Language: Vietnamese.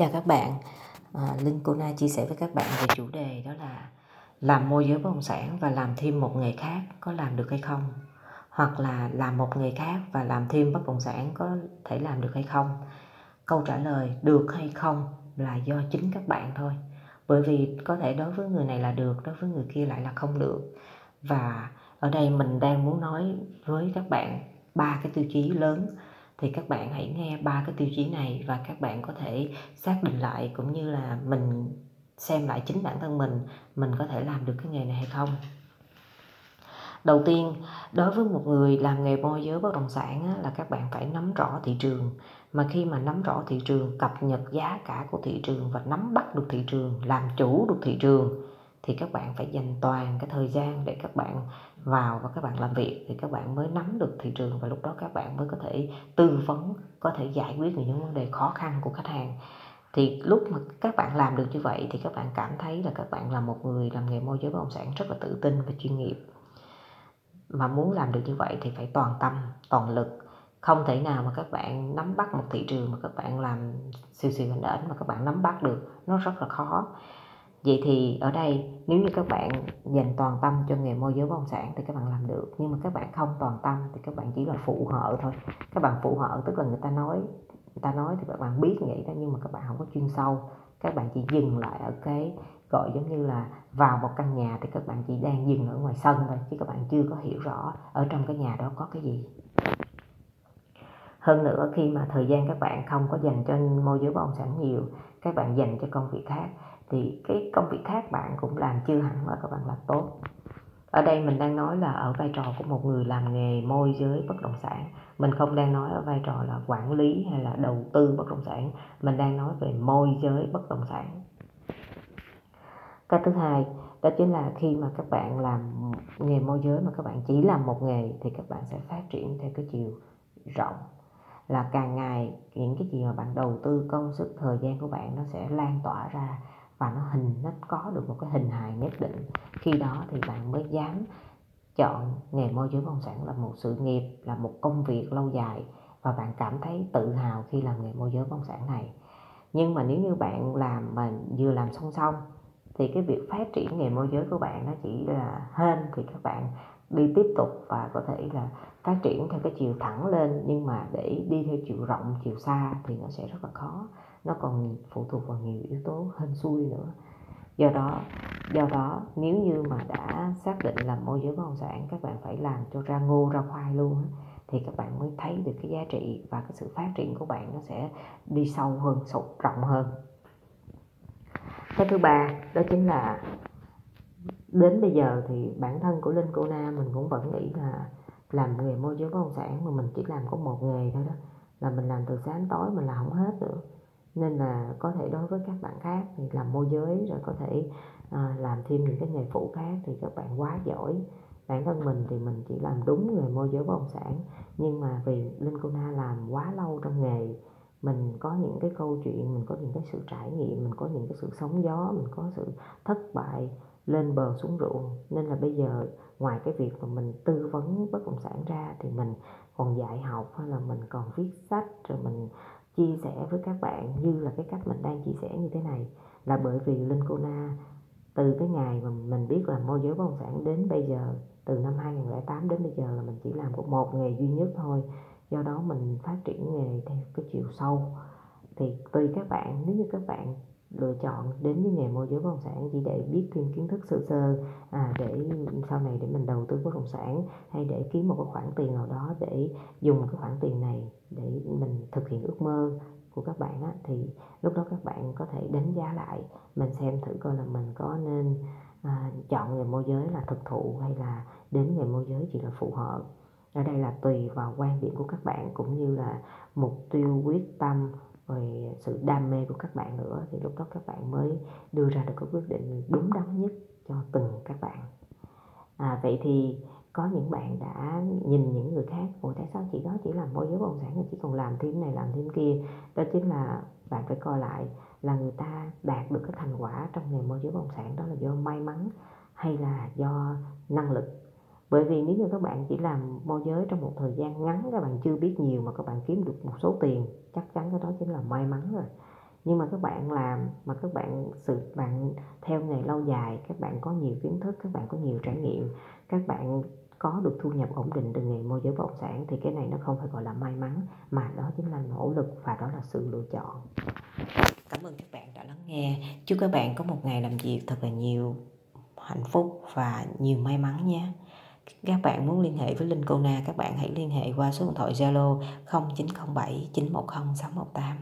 Chào các bạn, à, Linh Kona chia sẻ với các bạn về chủ đề đó là làm môi giới bất động sản và làm thêm một nghề khác có làm được hay không? Hoặc là làm một nghề khác và làm thêm bất động sản có thể làm được hay không? Câu trả lời được hay không là do chính các bạn thôi. Bởi vì có thể đối với người này là được, đối với người kia lại là không được. Và ở đây mình đang muốn nói với các bạn ba cái tiêu chí lớn thì các bạn hãy nghe ba cái tiêu chí này và các bạn có thể xác định lại cũng như là mình xem lại chính bản thân mình mình có thể làm được cái nghề này hay không. Đầu tiên đối với một người làm nghề môi giới bất động sản á, là các bạn phải nắm rõ thị trường. Mà khi mà nắm rõ thị trường cập nhật giá cả của thị trường và nắm bắt được thị trường làm chủ được thị trường thì các bạn phải dành toàn cái thời gian để các bạn vào và các bạn làm việc thì các bạn mới nắm được thị trường và lúc đó các bạn mới có thể tư vấn có thể giải quyết được những vấn đề khó khăn của khách hàng thì lúc mà các bạn làm được như vậy thì các bạn cảm thấy là các bạn là một người làm nghề môi giới bất động sản rất là tự tin và chuyên nghiệp mà muốn làm được như vậy thì phải toàn tâm toàn lực không thể nào mà các bạn nắm bắt một thị trường mà các bạn làm siêu siêu hình ảnh mà các bạn nắm bắt được nó rất là khó vậy thì ở đây nếu như các bạn dành toàn tâm cho nghề môi giới bất động sản thì các bạn làm được nhưng mà các bạn không toàn tâm thì các bạn chỉ là phụ hợ thôi các bạn phụ hợ tức là người ta nói người ta nói thì các bạn biết vậy đó nhưng mà các bạn không có chuyên sâu các bạn chỉ dừng lại ở cái gọi giống như là vào một căn nhà thì các bạn chỉ đang dừng ở ngoài sân thôi chứ các bạn chưa có hiểu rõ ở trong cái nhà đó có cái gì hơn nữa khi mà thời gian các bạn không có dành cho môi giới bất động sản nhiều các bạn dành cho công việc khác thì cái công việc khác bạn cũng làm chưa hẳn là các bạn làm tốt. Ở đây mình đang nói là ở vai trò của một người làm nghề môi giới bất động sản. Mình không đang nói ở vai trò là quản lý hay là đầu tư bất động sản. Mình đang nói về môi giới bất động sản. Cái thứ hai, đó chính là khi mà các bạn làm nghề môi giới mà các bạn chỉ làm một nghề thì các bạn sẽ phát triển theo cái chiều rộng. Là càng ngày, những cái gì mà bạn đầu tư công sức, thời gian của bạn nó sẽ lan tỏa ra và nó hình, nó có được một cái hình hài nhất định. Khi đó thì bạn mới dám chọn nghề môi giới bất động sản là một sự nghiệp, là một công việc lâu dài. Và bạn cảm thấy tự hào khi làm nghề môi giới bất động sản này. Nhưng mà nếu như bạn làm mà vừa làm song song, thì cái việc phát triển nghề môi giới của bạn nó chỉ là hên thì các bạn đi tiếp tục và có thể là phát triển theo cái chiều thẳng lên. Nhưng mà để đi theo chiều rộng, chiều xa thì nó sẽ rất là khó nó còn phụ thuộc vào nhiều yếu tố hên xui nữa. Do đó do đó, nếu như mà đã xác định làm môi giới bất động sản, các bạn phải làm cho ra ngô, ra khoai luôn thì các bạn mới thấy được cái giá trị và cái sự phát triển của bạn nó sẽ đi sâu hơn sâu rộng hơn. Cái thứ ba, đó chính là đến bây giờ thì bản thân của linh cô na mình cũng vẫn nghĩ là làm nghề môi giới bất động sản mà mình chỉ làm có một nghề thôi đó, là mình làm từ sáng tối mình làm không hết nữa nên là có thể đối với các bạn khác thì làm môi giới rồi có thể à, làm thêm những cái nghề phụ khác thì các bạn quá giỏi. Bản thân mình thì mình chỉ làm đúng nghề môi giới bất động sản. Nhưng mà vì linh cô na làm quá lâu trong nghề mình có những cái câu chuyện mình có những cái sự trải nghiệm mình có những cái sự sóng gió mình có sự thất bại lên bờ xuống ruộng. Nên là bây giờ ngoài cái việc mà mình tư vấn bất động sản ra thì mình còn dạy học hay là mình còn viết sách rồi mình chia sẻ với các bạn như là cái cách mình đang chia sẻ như thế này. Là bởi vì Linh Cô Na từ cái ngày mà mình biết là môi giới bất động sản đến bây giờ, từ năm 2008 đến bây giờ là mình chỉ làm có một nghề duy nhất thôi. Do đó mình phát triển nghề theo cái chiều sâu. Thì tùy các bạn, nếu như các bạn lựa chọn đến với nghề môi giới bất động sản chỉ để biết thêm kiến thức sơ sơ à, để sau này để mình đầu tư bất động sản hay để kiếm một cái khoản tiền nào đó để dùng cái khoản tiền này để mình thực hiện ước mơ của các bạn á, thì lúc đó các bạn có thể đánh giá lại mình xem thử coi là mình có nên à, chọn nghề môi giới là thực thụ hay là đến nghề môi giới chỉ là phù hợp. Ở đây là tùy vào quan điểm của các bạn cũng như là mục tiêu quyết tâm rồi sự đam mê của các bạn nữa thì lúc đó các bạn mới đưa ra được cái quyết định đúng đắn nhất cho từng các bạn. À, vậy thì có những bạn đã nhìn những người khác ủa tại sao chị đó chỉ làm môi giới bất động sản thì chỉ còn làm thêm này làm thêm kia? Đó chính là bạn phải coi lại là người ta đạt được cái thành quả trong nghề môi giới bất động sản đó là do may mắn hay là do năng lực bởi vì nếu như các bạn chỉ làm môi giới trong một thời gian ngắn các bạn chưa biết nhiều mà các bạn kiếm được một số tiền chắc chắn cái đó chính là may mắn rồi nhưng mà các bạn làm mà các bạn sự bạn theo nghề lâu dài các bạn có nhiều kiến thức các bạn có nhiều trải nghiệm các bạn có được thu nhập ổn định từ nghề môi giới bất động sản thì cái này nó không phải gọi là may mắn mà đó chính là nỗ lực và đó là sự lựa chọn cảm ơn các bạn đã lắng nghe chúc các bạn có một ngày làm việc thật là nhiều hạnh phúc và nhiều may mắn nhé các bạn muốn liên hệ với Linh Cô Na, các bạn hãy liên hệ qua số điện thoại Zalo 0907 910 618